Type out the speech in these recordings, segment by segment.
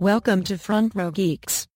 Welcome to Front Row Geeks.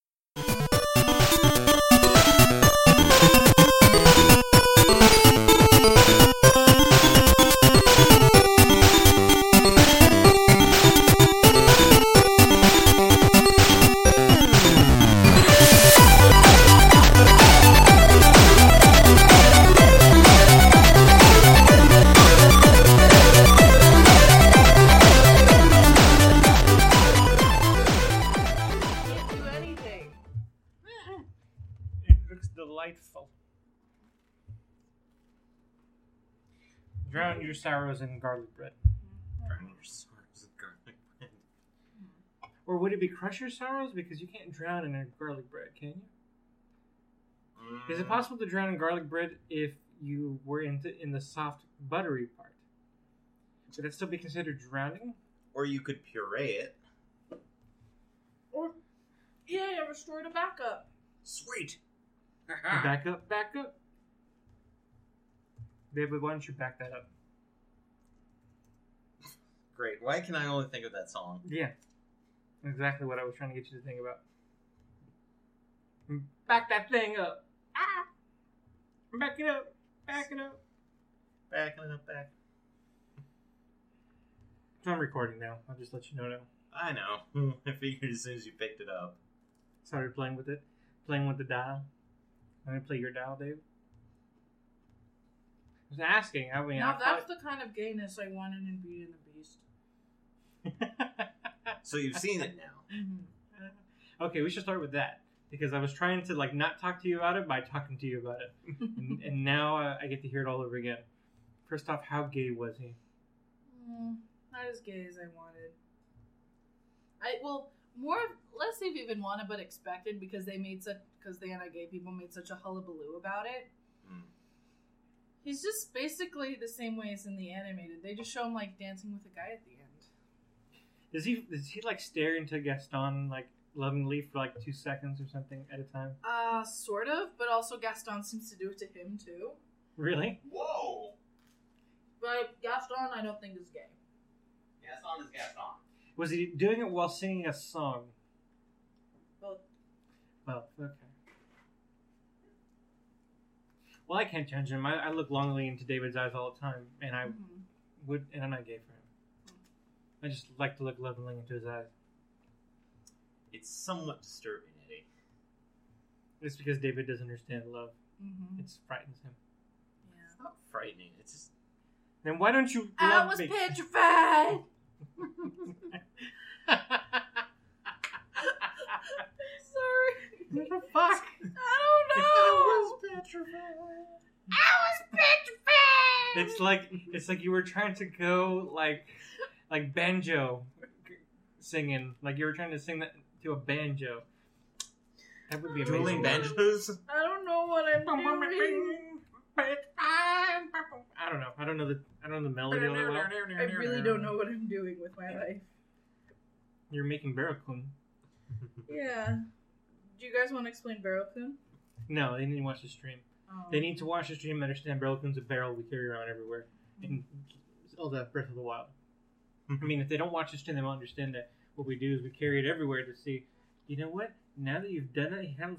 Your sorrows in garlic bread. Drown your sorrows in garlic bread. Or would it be crush your sorrows? Because you can't drown in a garlic bread, can you? Is it Mm, possible to drown in garlic bread if you were in the, in the soft, buttery part? Would that still be considered drowning? Or you could puree it. Or, yeah, I restore to backup. Sweet. Back up, back up. David, why don't you back that up? Great. Why can I only think of that song? Yeah. Exactly what I was trying to get you to think about. Back that thing up. Ah! Back it up. Back it up. Backing it up back. I'm recording now. I'll just let you know now. I know. I figured as soon as you picked it up. Started playing with it. Playing with the dial. I'm gonna play your dial, Dave. I was asking. I mean, now I that's the kind of gayness I wanted in Beauty and the Beast. Thought... So you've seen it now. Mm-hmm. okay, we should start with that because I was trying to like not talk to you about it by talking to you about it, and, and now uh, I get to hear it all over again. First off, how gay was he? Mm, not as gay as I wanted. I well more less they've even wanted but expected because they made such because the anti-gay people made such a hullabaloo about it. Mm. He's just basically the same way as in the animated. They just show him like dancing with a guy at the end. Does he does he like stare into Gaston like lovingly for like two seconds or something at a time? Uh, sort of, but also Gaston seems to do it to him too. Really? Whoa! But Gaston, I don't think is gay. Gaston is Gaston. Was he doing it while singing a song? Both. Well, okay. Well, I can't judge him. I, I look longingly into David's eyes all the time, and I Mhm. would, and I'm not gay for him. I just like to look lovingly into his eyes. It's somewhat disturbing, Eddie. It's because David doesn't understand love. Mhm. It frightens him. Yeah. It's not frightening. It's just Then why don't you I love was me? petrified. Sorry. what the fuck? I don't know. I was petrified. I was petrified. It's like it's like you were trying to go like like banjo singing, like you were trying to sing that to a banjo. That would be amazing. dueling banjos. I don't know what I'm doing. I don't know. I don't know the I don't know the melody all that well. I really don't know what I'm doing with my life. You're making Barakun. Yeah. Do you guys want to explain Barokun? No, they need to watch the stream. Oh. They need to watch the stream and understand Barakun's a barrel we carry around everywhere. and all Zelda Breath of the Wild. I mm-hmm. mean, if they don't watch this, stream, they won't understand that what we do is we carry it everywhere to see. You know what? Now that you've done it, he has,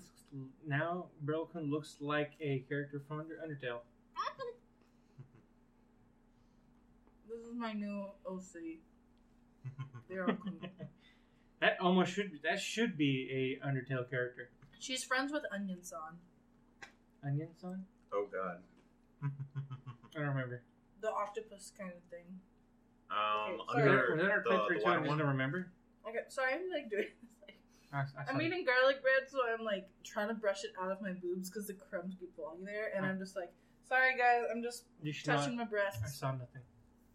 now Barokun looks like a character from Under- Undertale. This is my new OC. Barokun. That almost should be, that should be a Undertale character. She's friends with Onion San, Onion Son? oh God. I don't remember. the octopus kind of thing. Um, Okay, Was sorry. that, under was that our the, the too? I water just one. don't remember. Okay, sorry, I'm like doing this. Like, I, I I'm eating garlic bread, so I'm like trying to brush it out of my boobs because the crumbs keep falling there, and I'm just like, sorry guys, I'm just you should touching not, my I breasts. saw nothing.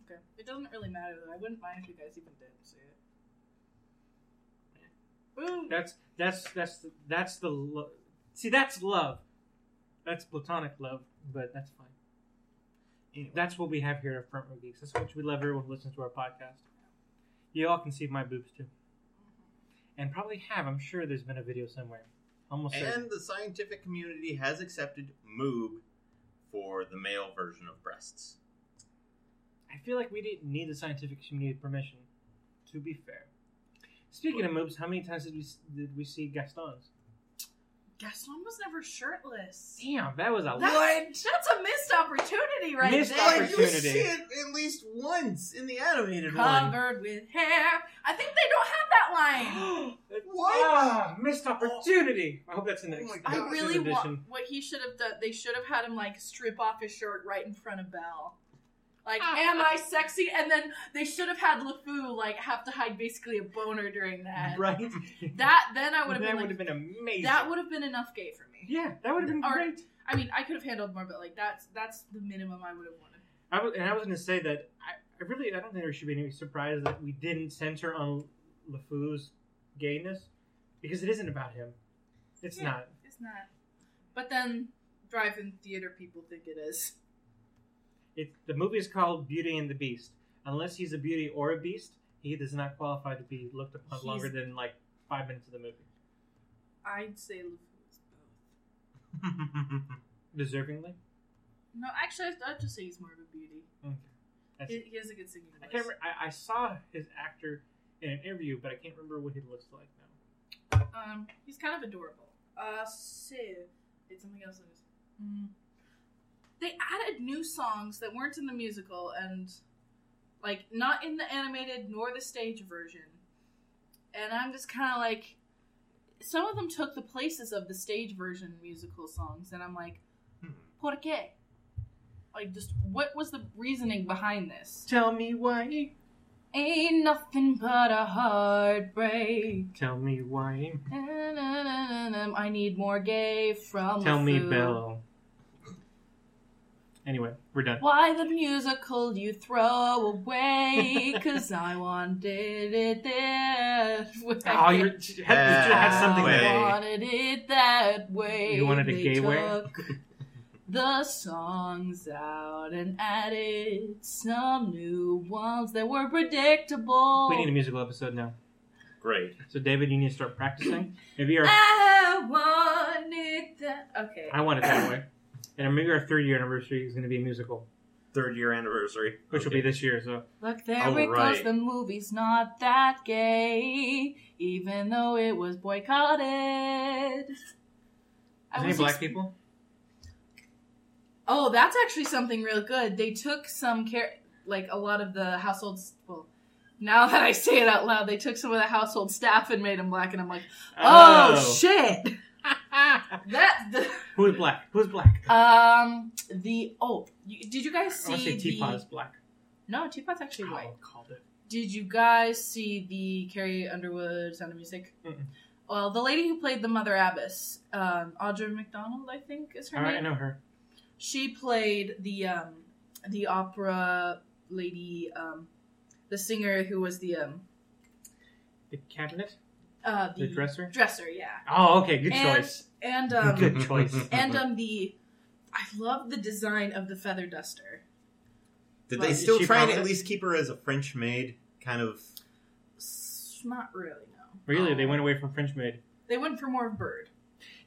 Okay, it doesn't really matter though. I wouldn't mind if you guys even did see it. Boom. That's that's that's the, that's the lo- see that's love. That's platonic love, but that's fine. Anyway, That's what we have here at Front Row Geeks. That's what we love everyone who listens to our podcast. You all can see my boobs too, mm-hmm. and probably have. I'm sure there's been a video somewhere. Almost. certain. and the scientific community has accepted moob for the male version of breasts. I feel like we didn't need the scientific community permission. To be fair, Speaking of moobs, how many times did we did we see Gaston's? Gaston was never shirtless. Damn, that was a That's, lot. that's a missed opportunity right Missed there. Like, you opportunity. see it at least once in the animated one. Covered with hair. I think they don't have that line. What? Ah, missed opportunity. I hope that's in the Oh my next I Gosh, really edition. want what he should have done. They should have had him like strip off his shirt right in front of Belle. Like, ah. am I sexy? And then they should have had LeFou like have to hide basically a boner during that. right. That then I would have been. that been would have been amazing. that would have been enough gay for me. yeah, that would have been Or- great. I mean, I could have handled more, but like that's that's the minimum I would have wanted. I was, and I was going to say that I, I really I don't think there should be any surprise that we didn't censor on LeFou's gayness because it isn't about him. It's Yeah. not. It's not. But then drive-in theater people think it is. It, the movie is called Beauty and the Beast. Unless he's a beauty or a beast, he does not qualify to be looked upon He's- longer than like five minutes of the movie. I'd say LeFou is both. Deservingly. No, actually, I'd, I'd just say he's more of a beauty. Okay. He, he has a good singing I voice. can't. Remember, I, I saw his actor in an interview, but I can't remember what he looks like now. Um, he's kind of adorable. Uh, so it's something else. I was, mm. They added new songs that weren't in the musical, and like not in the animated nor the stage version. And I'm just kind of like, some of them took the places of the stage version musical songs, and I'm like, Hmm. por qué? Like, just what was the reasoning behind this? Tell me why. Ain't nothing but a heartbreak. Tell me why. I need more gay from. Tell me, LeFou. Belle. Anyway, we're done. Why the musical you throw away? Cause I wanted it that oh, way. Oh, you're, had, you had something Way. there. I wanted it that way. You wanted a They gay way? took The songs out and added some new ones that were predictable. We need a musical episode now. Great. So, David, you need to start practicing. Maybe our I wanted that. Okay. I want it that way. And maybe our third year anniversary is going to be a musical, Third year anniversary. which will be this year. So, Look, there Oh, it goes. The movie's not that gay, even though it was boycotted. I is any was black ex- people? Oh, that's actually something real good. They took some care, like a lot of the households. Well, now that I say it out loud, they took some of the household staff and made them black, and I'm like, oh, oh shit. The Who is black? Who is black? um the oh, you, did you guys I say see Teapot the? is black. No, Teapot's actually white. Oh, called it. Did you guys see the Carrie Underwood Sound of Music? Mm-mm. Well, the lady who played the Mother Abbess, um, Audra McDonald, I think is her All right, I know her. She played the um, the opera lady, um, the singer who was the um, The cabinet? uh, the, The dresser? Dresser, yeah, Oh, okay. Good And- choice. And um, Good choice. and um, the I love the design of the feather duster. Did Well, they is still she try and at prominent? least keep her as a French maid? Kind of. S- Not really, no. Really? They went away from French maid. They went for more bird.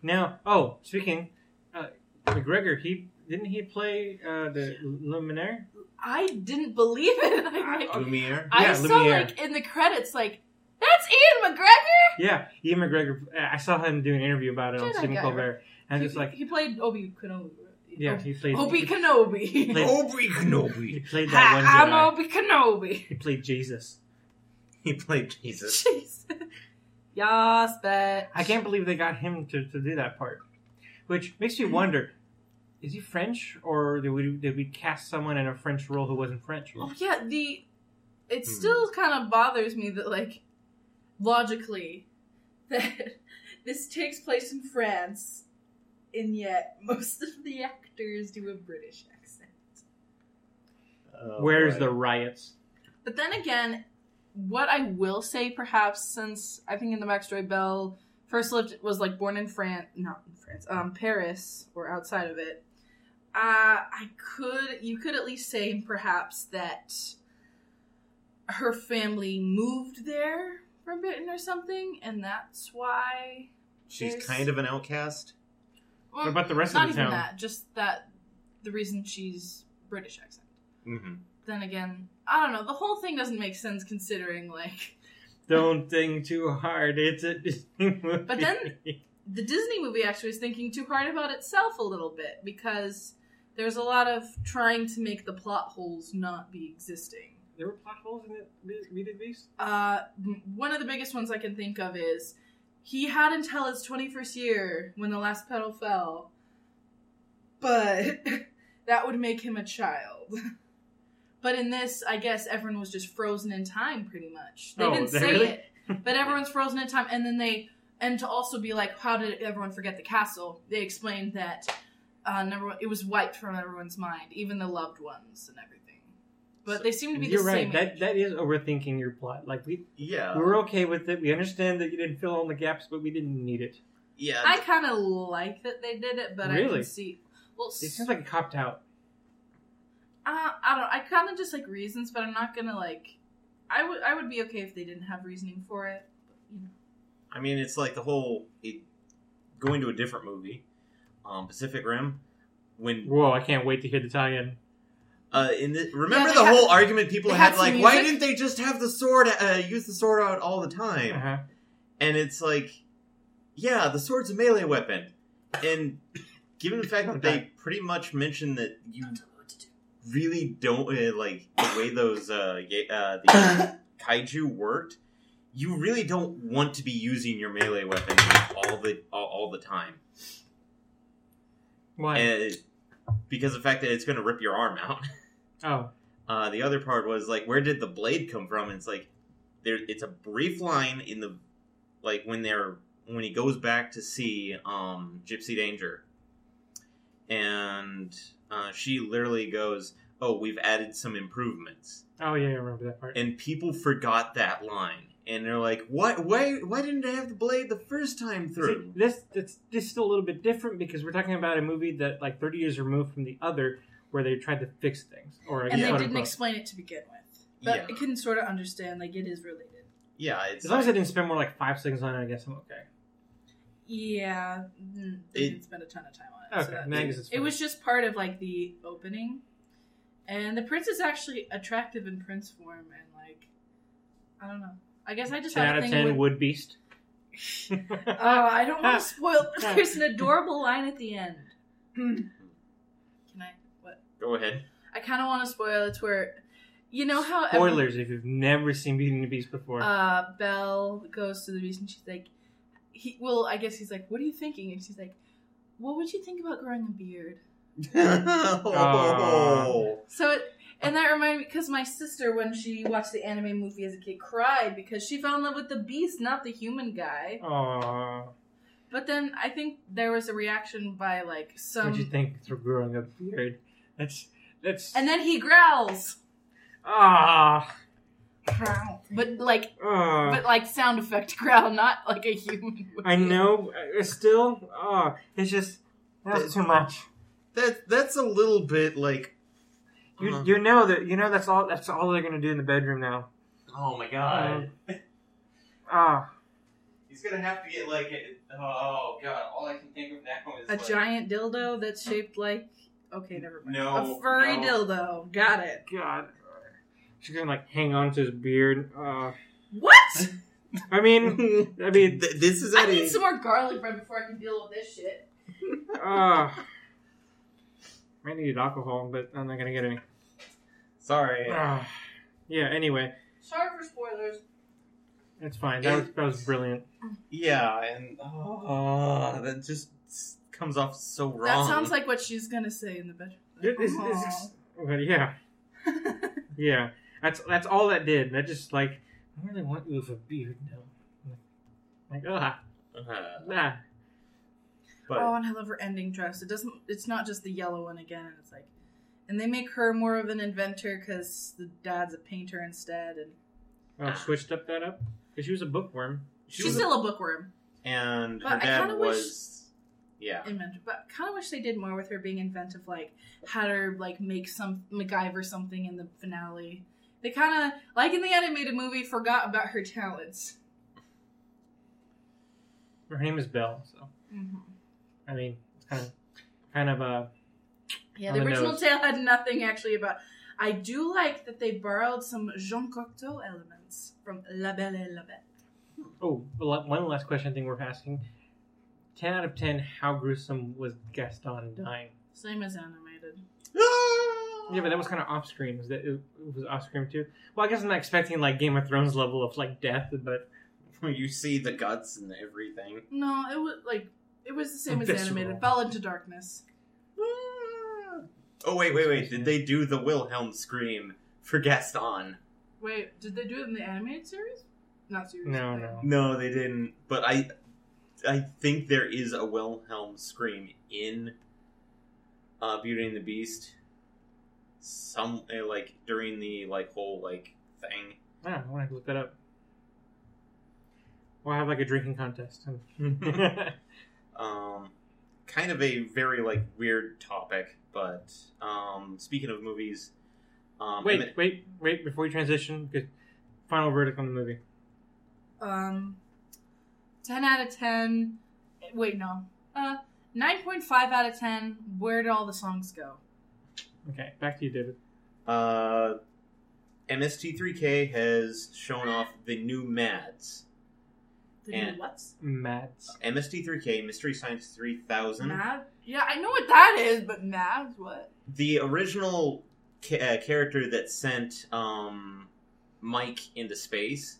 Now, oh, speaking, uh, McGregor, he didn't he play uh, the Luminaire? I didn't believe it. I, like, Lumiere? I Yeah, saw Lumiere. like in the credits, like that's Ewan McGregor. Yeah, Ewan McGregor. I saw him do an interview about it on Jedi Stephen guy, Colbert, and he, just like, he played Obi Kenobi. yeah, he played. Obi he, Kenobi. Played- Obi he Kenobi. played that one Hi, I'm Obi Kenobi. He played Jesus. He played Jesus. Jesus. Yas, bet. I can't believe they got him to, to do that part, which makes me wonder: is he French, or did we did we cast someone in a French role who wasn't French? Oh yeah, the it Hmm. still kind of bothers me that like logically that this takes place in France, and yet most of the actors do a British accent. Oh, Where's boy. the riots? But then again, what I will say, perhaps, since I think in the backstory, Belle first lived was like born in France, not in France, um, Paris or outside of it. Uh, I could, you could at least say, perhaps that her family moved there for Britain or something, and that's why. She's there's- kind of an outcast? Well, What about the rest of not the even town? that, just that the reason she's British accent. Mm-hmm. Then again, I don't know. The whole thing doesn't make sense considering like Don't think too hard. It's a Disney movie. But then- the Disney movie actually is thinking too hard about itself a little bit because there's a lot of trying to make the plot holes not be existing. There were plot holes in it. Beauty and the Beast. Uh, one of the biggest ones I can think of is he had until his 21st year when the last petal fell, but that would make him a child. But in this, I guess everyone was just frozen in time pretty much. They Oh, didn't say really? it, but everyone's frozen in time. And then they, and to also be like, how did everyone forget the castle? They explained that uh, number one, it was wiped from everyone's mind, even the loved ones and everything. But they seem to be You're the right. same. That that is overthinking your plot. Like we Yeah. we were okay with it. We understand that you didn't fill all the gaps, but we didn't need it. yeah. I kind of like that they did it, but I Really? can see. Well, It seems like a copped out. uh, I don't. I kind of just like reasons, but I'm not gonna like. I would. I would be okay if they didn't have reasoning for it. But, you know. I mean, it's like the whole it, going to a different movie, um, Pacific Rim. When Whoa! I can't wait to hear the tie-in. Uh, in the remember they the had- whole argument people had, had some like, why didn't they just have the sword uh, use the sword out all the time? Uh-huh. And it's like, yeah, the sword's a melee weapon, and given the fact that they pretty much mentioned that you really don't uh, like the way those uh, uh, the kaiju worked, you really don't want to be using your melee weapon all the all, all the time. Why? And because of the fact that it's going to rip your arm out. oh, Uh, the other part was like, where did the blade come from? It's like there. It's a brief line in the like when they're when he goes back to see um, Gypsy Danger, and uh, she literally goes, "Oh, we've added some improvements," oh yeah, I remember that part. and people forgot that line. And they're like, "What? Why? Why didn't I have the blade the first time through?" See, this it's this is still a little bit different because we're talking about a movie that like 30 years removed from the other, where they tried to fix things or And they didn't unquote. explain it to begin with, but Yeah. I can sort of understand. Like it is related. Yeah, it's As long as I didn't spend more like five seconds on it, I guess I'm okay. Yeah, mm, they It- didn't spend a ton of time on it. so Okay, that- then I guess it's it was just part of like the opening, and the prince is actually attractive in prince form, and like I don't know. I guess I just 10 had out a of thing 10 with. wood beast. Oh, I don't want to spoil. There's an adorable line at the end. Can I? What? Go ahead. I kind of want to spoil. It's where, you know how every- Spoilers if you've never seen Beauty and the Beast before. uh, Belle goes to the beast and she's like, he. Well, I guess he's like, "What are you thinking?" And she's like, "What would you think about growing a beard?" oh. So, it, and that reminded me because my sister, when she watched the anime movie as a kid, cried because she fell in love with the beast, not the human guy. Aww. But then I think there was a reaction by like some, What'd you think for growing a beard? That's that's and then he growls, ah but like, ah. but like sound effect growl, not like a human. I know. uh, Still, ah, it's just that's too much. That that's a little bit like. You, uh, you know that you know that's all that's all they're gonna do in the bedroom now. oh my god. Ah, He's gonna have to get like. A, oh god! All I can think of now is A like, giant dildo that's shaped like. Okay, never mind. No, a furry no. dildo. Got it. God, she's gonna like hang on to his beard. Uh, What? I mean, I mean, Th- this is I need a- some more garlic bread before I can deal with this shit. ah. I needed alcohol, but I'm not gonna get any. Sorry. Ah. yeah. Anyway, Sorry for spoilers. it's fine. That was that was brilliant. Yeah, and oh, that just comes off so wrong. That sounds like what she's gonna say in the bedroom. It- it's- it's- but yeah, yeah. That's that's all that did. That just like I really want you with a beard now. Like ah, Uh, nah. but oh, and I love her ending dress. It doesn't. It's not just the yellow one again. And it's like, and they make her more of an inventor because the dad's a painter instead, and Oh, switched up that up because she was a bookworm. she she's was, still a bookworm and But her I dad kinda wish- was. Yeah. inventor. But kind of wish they did more with her being inventive, like had her like make some MacGyver something in the finale. They kind of like in the animated movie forgot about her talents. Her name is Belle, so I mean, it's kind of kind of uh Yeah, the the original nose. tale had nothing actually about. I do like that they borrowed some Jean Cocteau elements from La Belle et la Bête. Oh, well, one last question I think we're asking. 10 out of 10, how gruesome was Gaston dying? Same as animated. Ah! Yeah, but that was kind of off screen. Was that it was off screen too? Well, I guess I'm not expecting like Game of Thrones level of like death, but you see the guts and everything. No, it was like it was the same as Visceral. animated. Fell into darkness. Ah! Oh wait, wait, wait! Did they do the Wilhelm scream for Gaston? Wait, did they do it in the animated series? Not series. no, no. No, they didn't. But I, I think there is a Wilhelm scream in uh, Beauty and the Beast. Some eh, like during the like whole like thing. Ah, I want to look that up. Or have like a drinking contest. Um, kind of a very like weird topic, but um, speaking of movies, um, wait, Emmett- wait, wait! Before we transition, good. Final verdict on the movie. Um, ten out of ten. Wait, no. Uh, nine point five out of ten. Where did all the songs go? Okay, back to you, David. Uh, MST3K has shown off the new Mads. The And- new what's Mads. MST3K Mystery Science 3000. Mad? Yeah, I know what that is, but Mad's what? The original ca- uh, character that sent um, Mike into space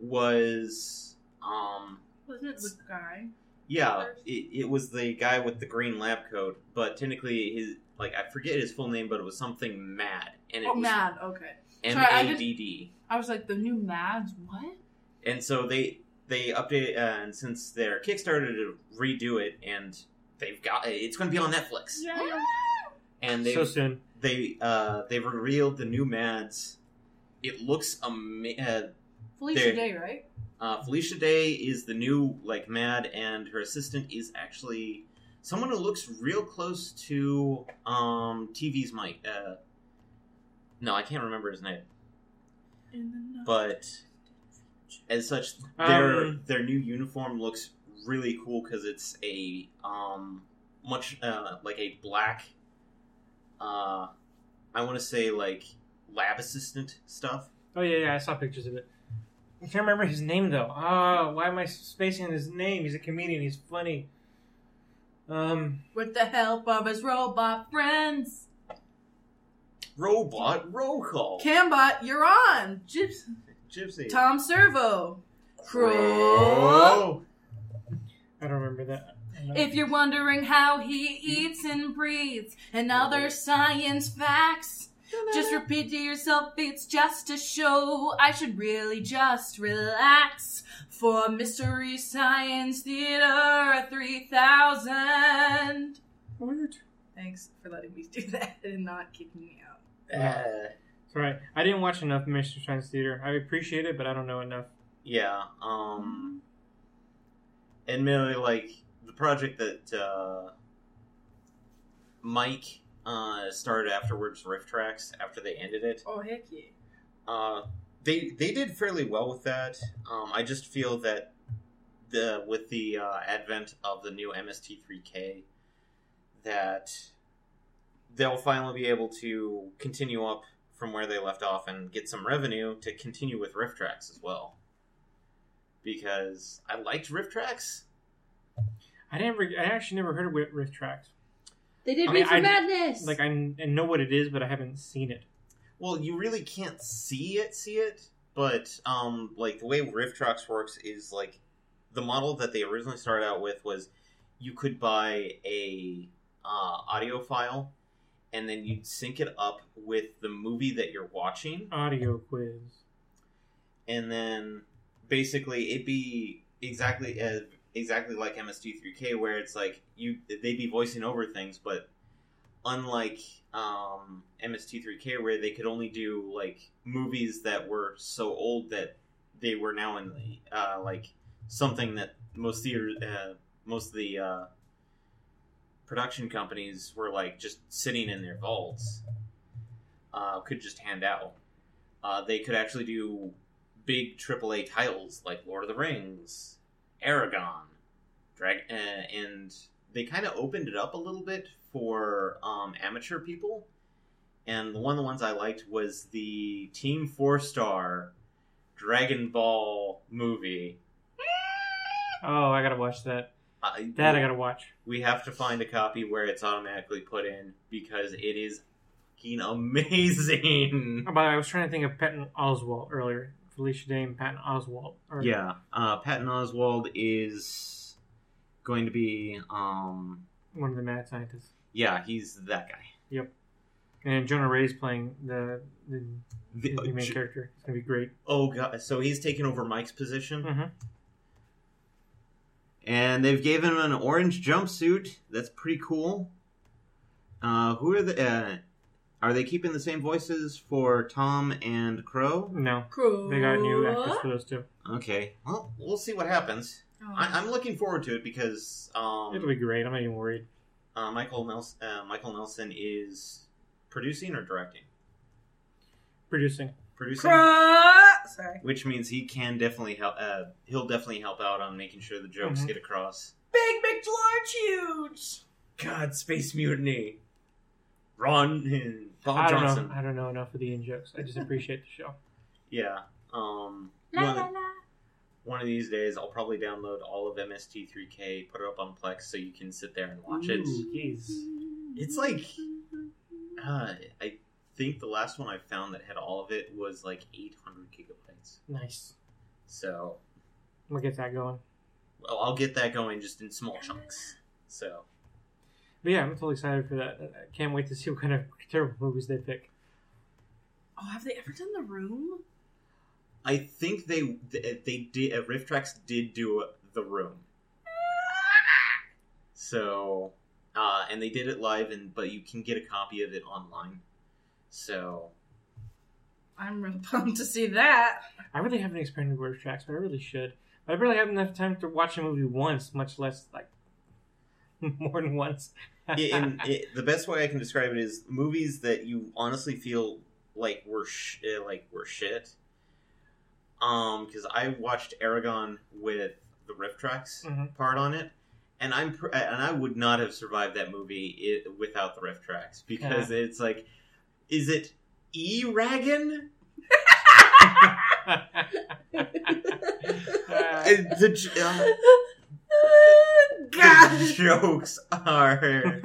was um, Wasn't it the guy? yeah, it, it was the guy with the green lab coat, but technically his like I forget his full name, but it was something Mad, and it Oh, was Mad. Okay. M Sorry, I A didn't- D D. I was like, the new Mads. What? and so they they update uh, and since their Kickstarter to redo it, and they've got it's going to be on Netflix, Yeah. and they So soon. they uh they've revealed the new Mads. It looks amazing. Uh, Felicia There. Day, right? uh, Felicia Day is the new like Mad, and her assistant is actually someone who looks real close to um TV's Mike. Uh, no, I can't remember his name, In the night. but as such, their Um, their new uniform looks really cool because it's a um much uh, like a black. Uh, I want to say like lab assistant stuff. Oh yeah, yeah, I saw pictures of it. I can't remember his name though. Ah, why am I spacing on his name? He's a comedian. He's funny. Um, With the help of his robot friends. Robot roll call. Cambot, you're on. Gyps- Gypsy. Tom Servo. Crow. Crow. I don't remember that. If you're wondering how he eats and breathes and other science facts, just repeat to yourself it's just a show. I should really just relax for Mystery Science Theater 3000. Thanks for letting me do that and not kicking me out. Uh, It's all right. I didn't watch enough Mystery Science Theater. I appreciate it, but I don't know enough. yeah. Um. and mainly like the project that uh, Mike uh, started afterwards, RiffTrax, after they ended it, Oh, heck yeah. uh, they they did fairly well with that. Um, I just feel that the with the uh, advent of the new MST3K, that they'll finally be able to continue up from where they left off and get some revenue to continue with RiffTrax as well. Because I liked RiffTrax. I didn't. Re- I actually never heard of Wi- RiffTrax. They did I mean, Reefer I- Madness. Like I, I know what it is, but I haven't seen it. Well, you really can't see it, see it, but um, like the way RiffTrax works is like the model that they originally started out with was you could buy a uh, audio file and then you'd sync it up with the movie that you're watching, Audio quiz. and then basically it'd be exactly as exactly like MST3K, where it's like you they'd be voicing over things, but unlike um, MST3K, where they could only do like movies that were so old that they were now in the uh, like something that most theater uh, most of the uh, production companies were like just sitting in their vaults uh, could just hand out. Uh, they could actually do big AAA titles like Lord of the Rings, Eragon, Drag, uh, and they kind of opened it up a little bit for um, amateur people. and the one of the ones I liked was the Team Four Star Dragon Ball movie. Oh, I gotta watch that. I, That I gotta watch. we have to find a copy where it's automatically put in because it is fucking amazing. Oh, by the way, I was trying to think of Patton Oswalt earlier. Felicia and Patton Oswalt. Or, Yeah, uh, Patton Oswalt is going to be. um One of the mad scientists. Yeah, he's that guy. Yep. And Jonah Ray's playing the, the, The- the main character. It's gonna be great. oh god, so he's taking over Mike's position, hmm and they've given him an orange jumpsuit. That's pretty cool. Uh, who are the? Are they keeping the same voices for Tom and Crow? No, Cool. they got new actors for those two. Okay, well, we'll see what happens. Oh. I, I'm looking forward to it because um, It'll be great. I'm not even worried. uh, Michael Nelson, uh, Michael Nelson is producing or directing. Producing. Producing, Cra- Sorry. which means he can definitely help. Uh, he'll definitely help out on making sure the jokes Mhm. get across. Big, big, large, huge. God, space mutiny. Ron and Bob I don't Johnson. know. I don't know enough of the in jokes. I just appreciate the show. Yeah. Um. La, one, la, la. one of these days, I'll probably download all of MST3K, put it up on Plex, so you can sit there and watch it. Ooh, jeez. It's like, uh, I think the last one I found that had all of it was like 800 gigabytes. Nice. So, We'll get that going. well, I'll get that going just in small chunks. So, But yeah, I'm totally excited for that. I can't wait to see what kind of terrible movies they pick. Oh, have they ever done The Room? I think they they, they did. Uh, RiffTrax did do the room. So, uh, and they did it live, and but you can get a copy of it online. So, I'm real pumped to see that. I really haven't experimented with tracks, but I really should. But I barely haven't enough time to watch a movie once, much less like more than once. it, and it, the best way I can describe it is movies that you honestly feel like were sh- uh, like were shit. Um, because I watched Eragon with the RiffTrax Mhm. part on it, and I'm pr- and I would not have survived that movie i without the RiffTrax because it's like, is it E Ragan? The, uh, God. the jokes are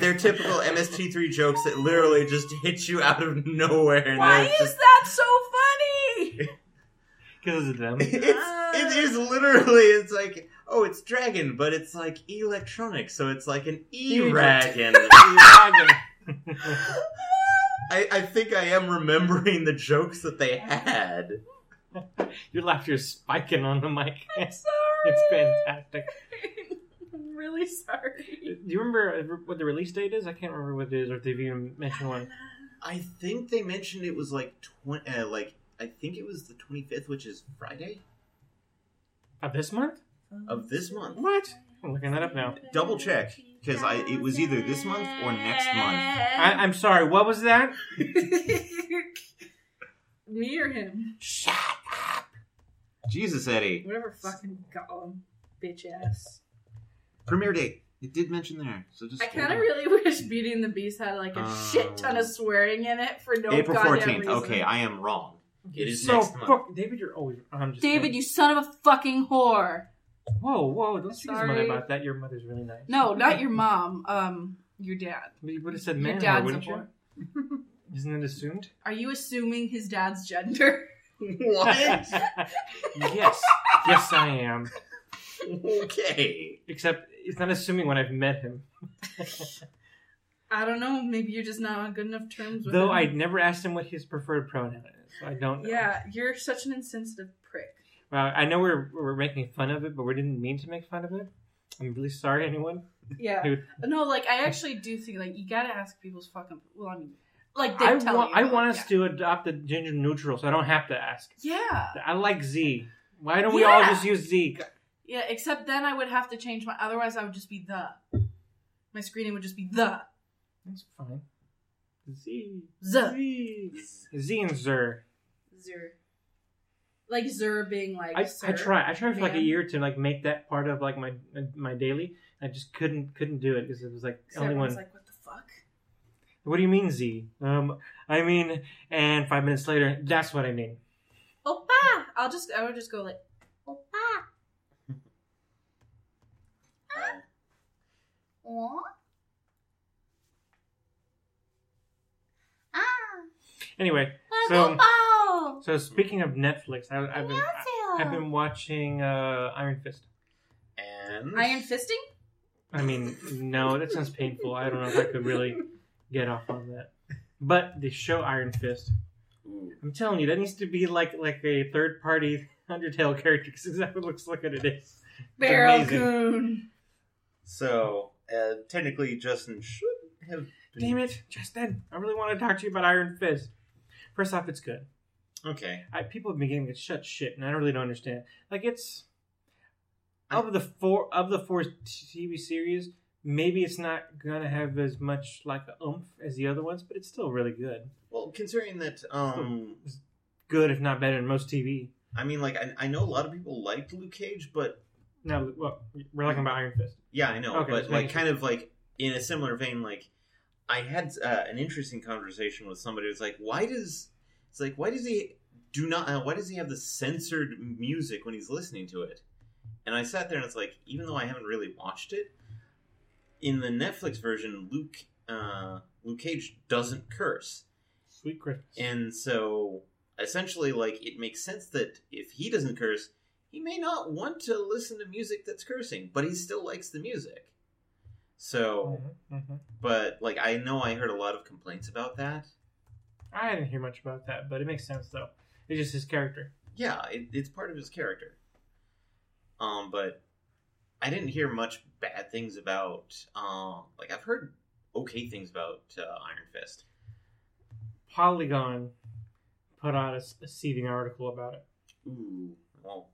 they're typical MST3 jokes that literally just hit you out of nowhere. Why is just, that so funny? Because of them. it's it is uh. literally it's like oh it's dragon, but it's like electronic, so it's like an E dragon. I, I think I am remembering the jokes that they had. Your laughter's spiking on the mic. I'm sorry. It's fantastic. I'm really sorry. Do you remember what the release date is? I can't remember what it is, or if they've even mentioned one. I think they mentioned it was like twenty, uh, like I think it was the twenty fifth, which is Friday Of this month? of this month. What? I'm looking that up now. Double check because I it was either this month or next month. I, I'm sorry. What was that? Me or him? Shut up. Jesus, Eddie. Whatever fucking Gollum, bitch ass. Premiere date. It did mention there, so just I kind of really wish Beauty and the Beast had like a Um, shit ton of swearing in it for no April fourteenth. Okay, I am wrong. It is so next month. fuck- David, you're always. I'm just David, kidding. you son of a fucking whore. Whoa, whoa! Don't speak to mother about that. Your mother's really nice. No, not your mom. Um, your dad. But you would have said man, Your dad's a wouldn't whore. you? Isn't it assumed? Are you assuming his dad's gender? What? yes, yes, I am. okay. Except it's not assuming when I've met him. I don't know. Maybe you're just not on good enough terms with Though him. I never asked him what his preferred pronoun is, so I don't know. Yeah, you're such an insensitive prick. Well, I know we're we're making fun of it, but we didn't mean to make fun of it. I'm really sorry, anyone. Yeah. Dude. No, like I actually do think like you gotta ask people's fucking. Well, I mean, like they I tell want you. I want yeah. us to adopt the gender neutral, so I don't have to ask. Yeah. I like Z. Why don't we all just use Z? Yeah. Except then I would have to change my. Otherwise, I would just be the. My screening would just be the That's fine. Z. the Z. Z and Zer. Zer. Like Zer being like. I. I try. I tried for like a year to like make that part of like my my daily. I just couldn't couldn't do it because it was like only one like, what the fuck? What do you mean Z? Um, I mean, and five minutes later, that's what I mean. Oppa! I'll just I would just go like Oppa. Aw. Ah. Anyway, so so speaking of Netflix, I, I've been I've been watching uh, Iron Fist. And Iron fisting? I mean, no, that sounds painful. I don't know if I could really get off on that. But the show Iron Fist, I'm telling you, that needs to be like like a third party Undertale character because exactly looks like what it is. Barrel amazing. Coon. So uh, technically, Justin should have. Been... Damn it, Justin! I really want to talk to you about Iron Fist. First off, it's good. Okay. I, people have been giving it shut shit, and I really don't understand. Like it's I- of the four of the four TV series, maybe it's not gonna have as much like a oomph as the other ones, but it's still really good. Well, considering that, um, Good, if not better than most TV. I mean, like, I, I know a lot of people liked Luke Cage, but No, well, we're talking about Iron Fist. yeah, I know. Okay, but like, kind of like in a similar vein, like, I had uh, an interesting conversation with somebody. who's like, why does it's like why does he do not? Uh, why does he have the censored music when he's listening to it? And I sat there and it's like, even though I haven't really watched it, in the Netflix version, Luke uh, Luke Cage doesn't curse. Sweet Christmas. And so essentially like it makes sense that if he doesn't curse, he may not want to listen to music that's cursing, but he still likes the music. So, Mhm, mhm. but like I know I heard a lot of complaints about that. I didn't hear much about that, but it makes sense though. It's just his character. Yeah, it, it's part of his character. Um, but I didn't hear much bad things about. Um, like I've heard okay things about uh, Iron Fist. Polygon put out a seething article about it. Ooh, well,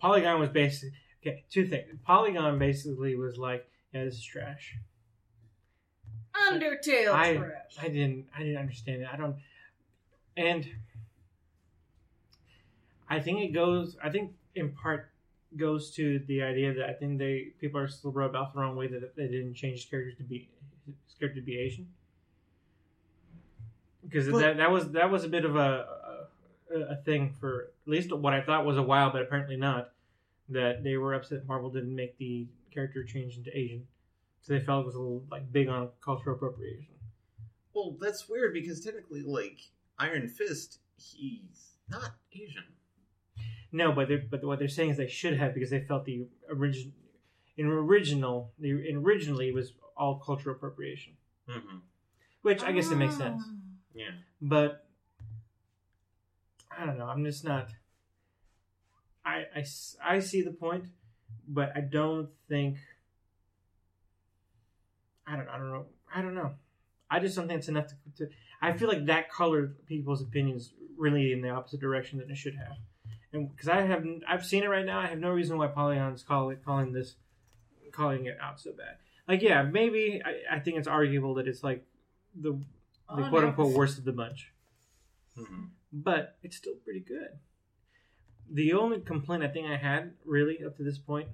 Polygon was basically okay. Two things. Polygon basically was like, "Yeah, this is trash." Undertale I trash. I didn't I didn't understand it. I don't and I think it goes I think in part goes to the idea that I think they people are still rubbed off the wrong way that they didn't change his character to be his character to be Asian. Because But- that that was that was a bit of a, a a thing for at least what I thought was a while, but apparently not. That they were upset Marvel didn't make the character change into Asian, so they felt it was a little like big on cultural appropriation. well, that's weird because technically, like Iron Fist, he's not Asian. No, but they're, but what they're saying is they should have because they felt the origin in original the in originally it was all cultural appropriation, Mm-hmm. which I guess it makes sense. Yeah. But I don't know. I'm just not. I I see the point, but I don't think. I don't I don't know I don't know. I just don't think it's enough to. to I feel like that colored people's opinions really in the opposite direction than it should have, and because I have I've seen it right now, I have no reason why Polygon's call it, calling this calling it out so bad. Like yeah, maybe I, I think it's arguable that it's like the the Oh, quote no. unquote worst of the bunch, Mm-hmm. but it's still pretty good. The only complaint I think I had really up to this point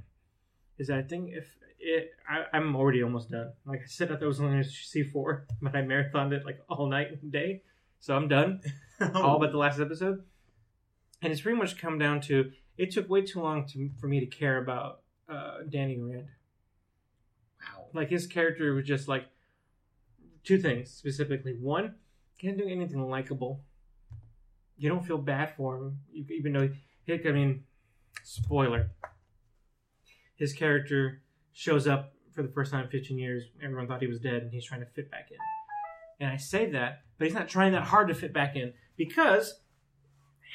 is that I think if it, I, I'm already almost done. Like I said, I thought it was only going to see four, but I marathoned it like all night and day, so I'm done. All but the last episode, and it's pretty much come down to it took way too long to, for me to care about uh, Danny Rand. wow. Like his character was just like two things specifically. One, can't do anything likable. You don't feel bad for him, even though he, I mean, spoiler. His character shows up for the first time in 15 years. Everyone thought he was dead, and he's trying to fit back in. And I say that, but he's not trying that hard to fit back in because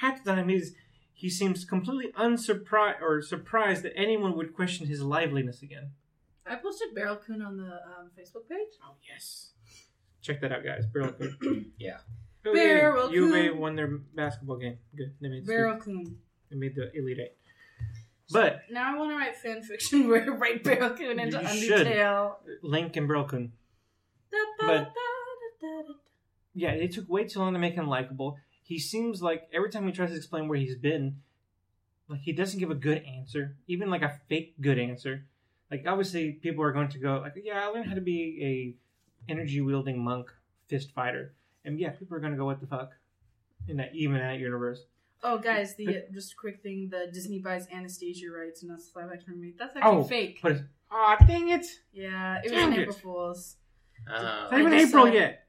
half the time he's he seems completely unsurprised or surprised that anyone would question his liveliness again. I posted Barrel Coon on the um, Facebook page. Oh yes. Check that out, guys. Barrel Coon. Yeah. Oh, Barrel yeah. UVA won their basketball game. Good. They made, Barrel Coon. they made the Elite Eight. But Now I want to write fan fiction where I write Barrel Coon into You should. Undertale. Link and Barrel Coon. Da, da, But- da, da, da, da. Yeah, it took way too long to make him likable. He seems like every time he tries to explain where he's been, like he doesn't give a good answer, even like a fake good answer. Like obviously people are going to go like, yeah, I learned how to be a energy wielding monk fist fighter. And yeah, people are gonna go, what the fuck? In that even in that universe. Oh, guys, the just a quick thing: the Disney buys Anastasia rights, and that's the live action remake. That's actually Oh, fake. But it's Aw, dang it! yeah, it was Dang an it. April Fool's. Uh, It's not even April yet.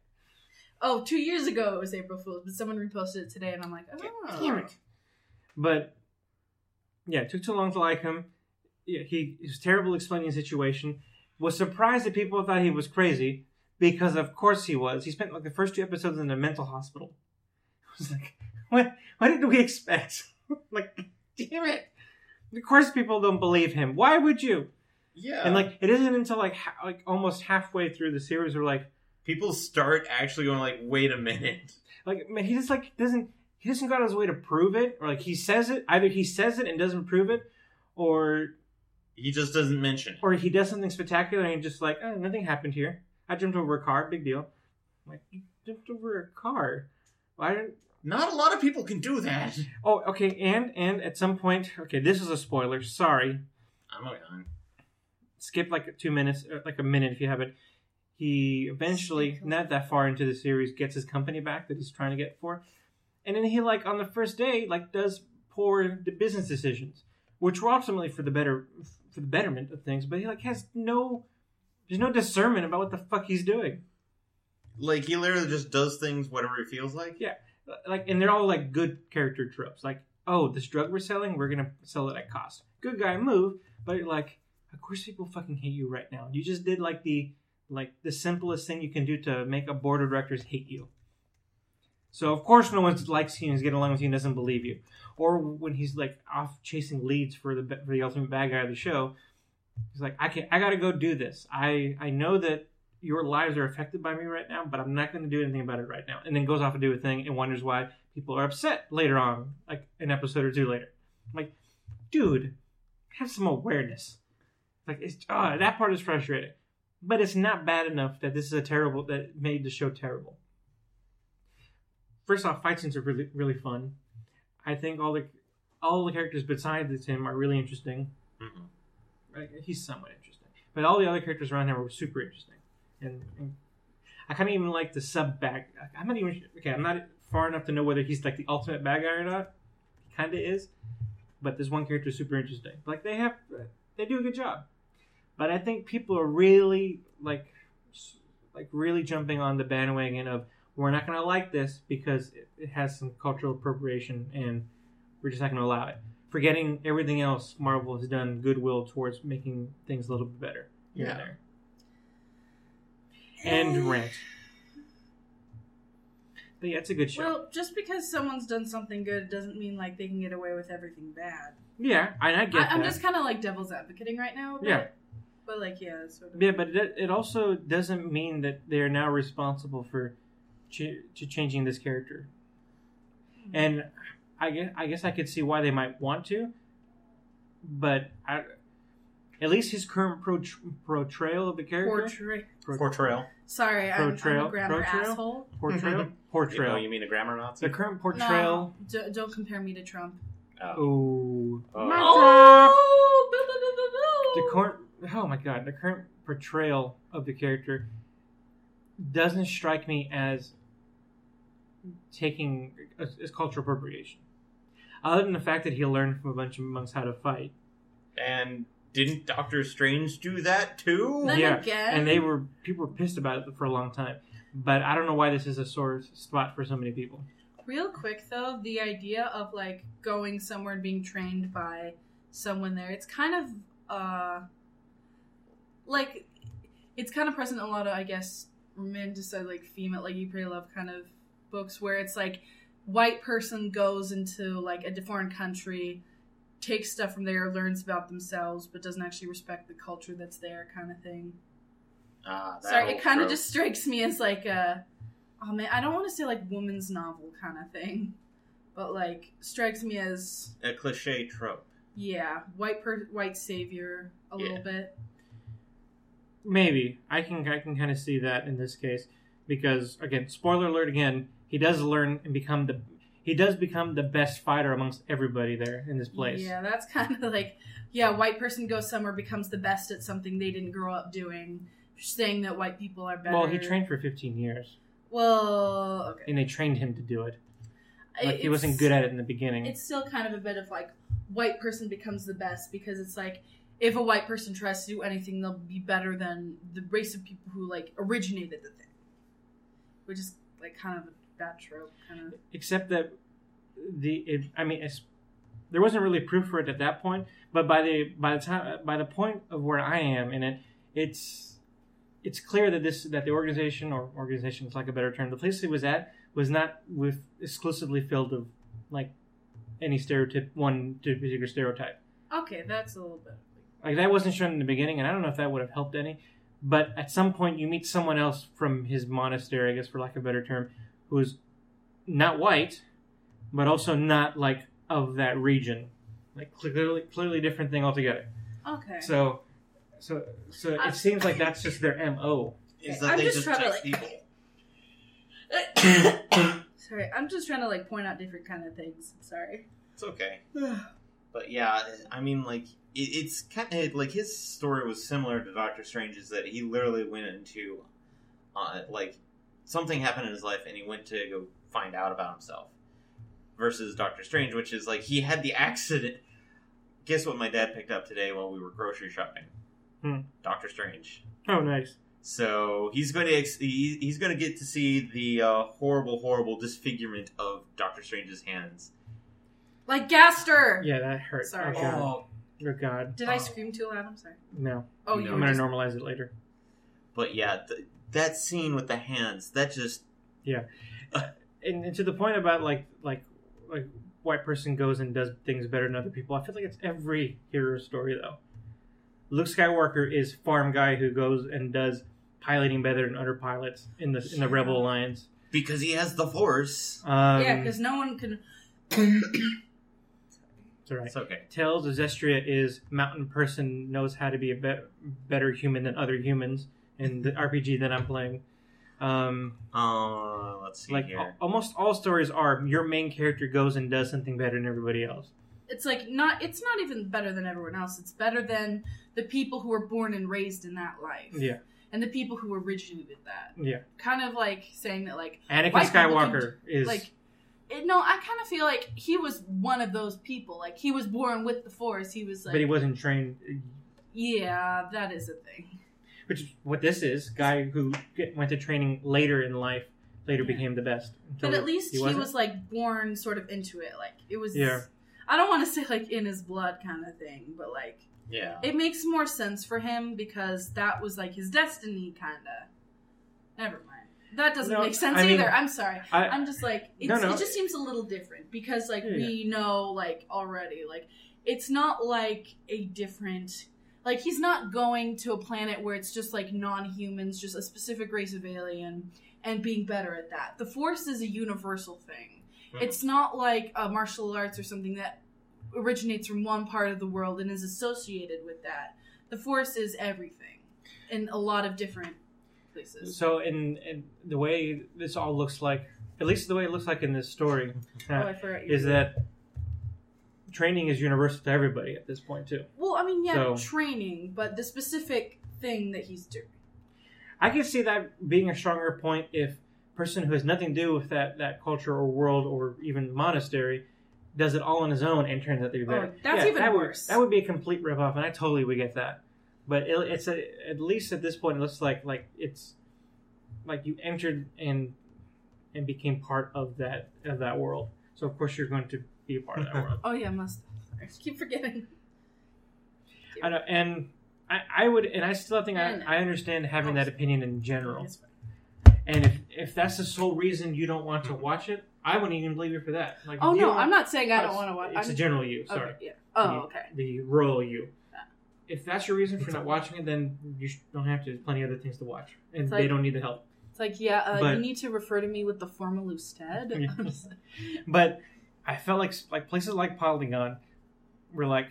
Oh, two years ago it was April Fool's, but someone reposted it today, and I'm like, oh, Damn it. But yeah, it took too long to like him. Yeah, he, he was terrible explaining the situation. Was surprised that people thought he was crazy because of course he was. He spent like the first two episodes in a mental hospital. I was like, what? What did we expect? like, damn it! Of course, people don't believe him. Why would you? yeah. And like, it isn't until like ha- like almost halfway through the series where like people start actually going like, wait a minute. like man he just like doesn't he doesn't go out of his way to prove it or like he says it either he says it and doesn't prove it or He just doesn't mention it. or he does something spectacular and just like oh nothing happened here i jumped over a car big deal I'm like you jumped over a car why didn't Not a lot of people can do that. oh okay and and at some point okay this is a spoiler sorry I'm on. skip like two minutes uh, like a minute if you haven't he eventually not that far into the series gets his company back that he's trying to get for. And then he like on the first day like does poor business decisions which were ultimately for the better for the betterment of things but he like has no there's no discernment about what the fuck he's doing. Like he literally just does things whatever he feels like. Yeah. like and they're all like good character tropes. Like oh this drug we're selling we're gonna sell it at cost. Good guy move but like of course people fucking hate you right now. You just did like the like the simplest thing you can do to make a board of directors hate you so of course no one likes you and is getting along with you and doesn't believe you or when he's like off chasing leads for the for the ultimate bad guy of the show he's like i can't. i gotta go do this i i know that your lives are affected by me right now, but I'm not to do anything about it right now. And then goes off and do a thing and wonders why people are upset later on, like an episode or two later. I'm like, dude, have some awareness. Like, it's oh, that part is frustrating, but it's not bad enough that this is a terrible that made the show terrible. First off, fight scenes are really really fun. I think all the all the characters besides him are really interesting. Mhm. Right? He's somewhat interesting, but all the other characters around him were super interesting and, and I kind of even like the sub bag. I'm not even okay. I'm not far enough to know whether he's like the ultimate bad guy or not. He kind of is, but this one character is super interesting. Like they have, they do a good job. But I think people are really like, like really jumping on the bandwagon of we're not going to like this because it, it has some cultural appropriation and we're just not going to allow it. Forgetting everything else Marvel has done goodwill towards making things a little bit better. here Yeah. there. And rant. But yeah, it's a good show. Well, just because someone's done something good doesn't mean like they can get away with everything bad. yeah, and I get I, I'm just kind of like devil's advocating right now. But, Yeah. But like, yeah, sort of. Yeah, but it, it also doesn't mean that they are now responsible for ch- to changing this character. Hmm. And I guess I guess I could see why they might want to, but I, at least his current pro- portrayal of the character, Portray. Pro- Portrayal. Sorry, I'm, I'm Portrayal? a grammar Portrayal? asshole. portrayal, portrayal. you mean a grammar Nazi? the current portrayal. No, d- don't compare me to Trump. Oh. Ooh, Oh. My Oh, boo, boo, boo, boo, the current oh my god the current portrayal of the character doesn't strike me as taking as, as cultural appropriation. Other than the fact that he learned from a bunch of monks how to fight. And didn't Doctor Strange do that too? Then yeah again- and they were people were pissed about it for a long time. But i don't know why this is a sore spot for so many people. Real quick though, the idea of like going somewhere and being trained by someone there, it's kind of uh like it's kind of present in a lot of I guess men decide like female like you pray love kind of books where it's like white person goes into like a foreign country takes stuff from there learns about themselves but doesn't actually respect the culture that's there kind of thing. Ah, that sorry it kind of just strikes me as like a oh man i don't want to say like woman's novel kind of thing but like strikes me as a cliche trope. yeah white per white savior a little bit maybe i can i can kind of see that in this case because again spoiler alert again he does learn and become the he does become the best fighter amongst everybody there in this place yeah that's kind of like yeah white person goes somewhere becomes the best at something they didn't grow up doing saying that white people are better. Well, he trained for 15 years, Well, okay. and they trained him to do it. Like he wasn't good at it in the beginning. It's still kind of a bit of like white person becomes the best because it's like if a white person tries to do anything, they'll be better than the race of people who like originated the thing, which is like kind of a bad trope, kind of. except that the it, I mean there wasn't really proof for it at that point. But by the by the time by the point of where I am in it, it's it's clear that this that the organization or organization is like a better term. The place it was at was not with exclusively filled of like any stereotype one particular stereotype. Okay, that's a little bit. Like that wasn't shown in the beginning, and I don't know if that would have helped any. But at some point, you meet someone else from his monastery, I guess, for lack of a better term, who's not white, but also not like of that region. Like clearly, clearly different thing altogether. Okay. So, so, so I- it uh, seems like that's just their mo. Is that I'm they just just trying to, like- people? Sorry, I'm just trying to like point out different kind of things. Sorry. It's okay. But yeah, I mean, like it, it's kind of like his story was similar to Doctor Strange's that he literally went into, uh, like something happened in his life and he went to go find out about himself. Versus Doctor Strange, which is like he had the accident. Guess what my dad picked up today while we were grocery shopping? Hmm. Doctor Strange. Oh, nice. So he's going to ex- he's going to get to see the uh, horrible, horrible disfigurement of Doctor Strange's hands. Like Gaster. Yeah, that hurt. Sorry. Oh god. Oh, Oh god. Did I Oh. scream too loud? I'm sorry. No, Oh, No. you I'm were gonna just- normalize it later. But yeah, th- that scene with the hands, that just and, and to the point about like like like white person goes and does things better than other people. I feel like it's every hero story though. Luke Skywalker is farm guy who goes and does piloting better than other pilots in the in the Rebel Alliance. because he has the force. Um, yeah, because no one can. it's all right. It's okay. Tales of Zestiria is mountain person knows how to be a be- better human than other humans in the RPG that I'm playing. Um, Uh, let's see like here. al- almost all stories are your main character goes and does something better than everybody else. It's like not. It's not even better than everyone else. It's better than the people who were born and raised in that life. Yeah, And the people who originated that. yeah. Kind of like saying that, like, Anakin White people Skywalker is like it, no, I kind of feel like he was one of those people. Like he was born with the Force. He was like, but he wasn't trained. Uh, yeah, that is a thing. Which is what this is. Guy who get, went to training later in life, later Yeah. became the best. But at least he, wasn't. was like born sort of into it. Like it was. Yeah. I don't want to say like in his blood kind of thing, but like yeah. it makes more sense for him because that was like his destiny, kind of. Never mind. That doesn't No, make sense I mean, either. I'm sorry. I, I'm just like it's, No, no. it just seems a little different because like Yeah, we know like already like it's not like a different like he's not going to a planet where it's just like non-humans just a specific race of alien and being better at that the force is a universal thing Mhm. it's not like a martial arts or something that originates from one part of the world and is associated with that the force is everything in a lot of different places so in, in the way this all looks like, at least the way it looks like in this story, oh, uh, I forgot is that training is universal to everybody at this point too. Well, I mean, yeah, So- training, but the specific thing that he's doing. I can see that being a stronger point if person who has nothing to do with that, that culture or world or even monastery does it all on his own and turns out to be better. Oh, that's even that would- worse. that would be a complete rip off, and I totally would get that. But it, it's a, at least at this point, it looks like like it's like you entered and and became part of that of that world. So of course you're going to be a part of that world. Oh yeah, must. I keep forgetting. I know, and I, I would, and I still think I, I. I understand having that opinion in general. And if if that's the sole reason you don't want to watch it, I wouldn't even blame you for that. Like, Oh no, I'm not saying I don't want to watch. It. It's I'm, a general you. Sorry, Okay, yeah. Oh, The- okay. The royal you. Yeah. If that's your reason for not watching it, then you don't have to. There's plenty of other things to watch, and It's they don't need the help. It's like yeah, uh, But- you need to refer to me with the formal instead. Yeah. But I felt like like places like Polygon were like,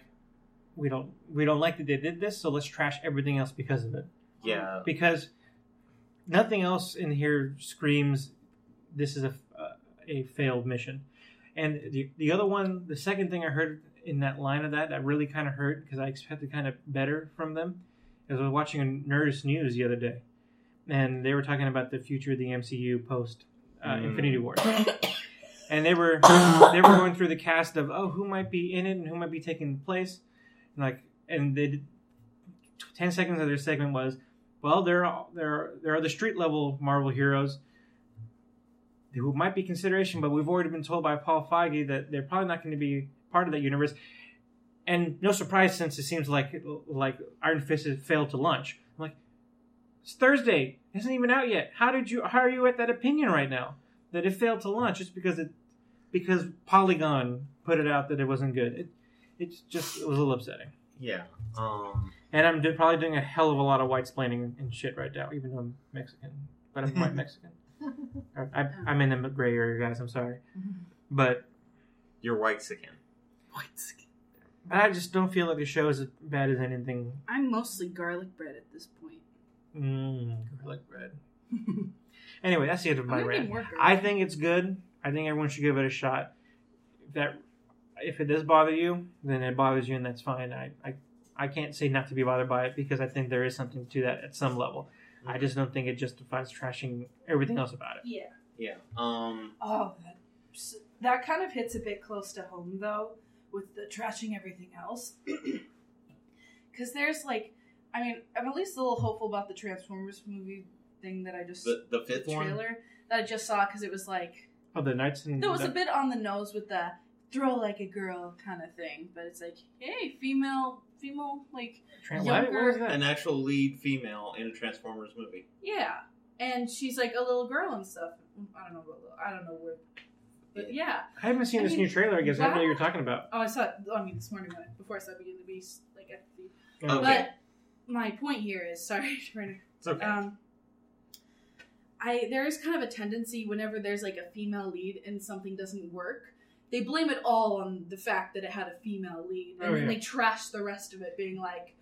we don't we don't like that they did this, so let's trash everything else because of it. Yeah. because nothing else in here screams this is a, a failed mission. And the, the other one, the second thing I heard in that line of that that really kind of hurt because I expected kind of better from them. As I was watching a Nerdist News the other day, and they were talking about the future of the MCU post uh, Mm. Infinity War, and they were they were going through the cast of oh who might be in it and who might be taking place, and like and they did, ten seconds of their segment was well there are there are, there are the street level Marvel heroes. Who might be consideration, but we've already been told by Paul Feige that they're probably not going to be part of that universe. And no surprise, since it seems like like Iron Fist has failed to launch. I'm like, it's Thursday, it isn't even out yet. How did you? How are you at that opinion right now that it failed to launch just because it because Polygon put it out that it wasn't good? It it's just it was a little upsetting. Yeah. Um. And I'm do, probably doing a hell of a lot of white splaining and shit right now, even though I'm Mexican, but I'm white Mexican. I, I'm in the gray area, guys. I'm sorry, but You're white skin. I just don't feel like the show is as bad as anything. I'm mostly garlic bread at this point. Mm, garlic bread. Anyway, that's the end of my rant. be more garlic. I think it's good. I think everyone should give it a shot. If that if it does bother you, then it bothers you, and that's fine. I, I I can't say not to be bothered by it because I think there is something to that at some level. I just don't think it justifies trashing everything else about it. Yeah. Yeah. Um. Oh, that, that kind of hits a bit close to home though, with the trashing everything else. Because there's like, I mean, I'm at least a little hopeful about the Transformers movie thing that I just The the fifth one. trailer that I just saw because it was like Oh, the Knights and it was a bit on the nose with the throw like a girl kind of thing, but it's like, hey, female, female, like Tran- what? What was that? An actual lead female in a Transformers movie. yeah, and she's like a little girl and stuff. I don't know, I don't know where, but yeah. I haven't seen I this mean, new trailer. I guess I don't know what you're talking about. Oh, I saw it. I mean, this morning when before I saw Beauty and the Beast, like at the Okay. But my point here is, sorry, Turner. It's okay. Um, I there is kind of a tendency whenever there's like a female lead and something doesn't work, they blame it all on the fact that it had a female lead, and Oh, then yeah. they trash the rest of it, being like,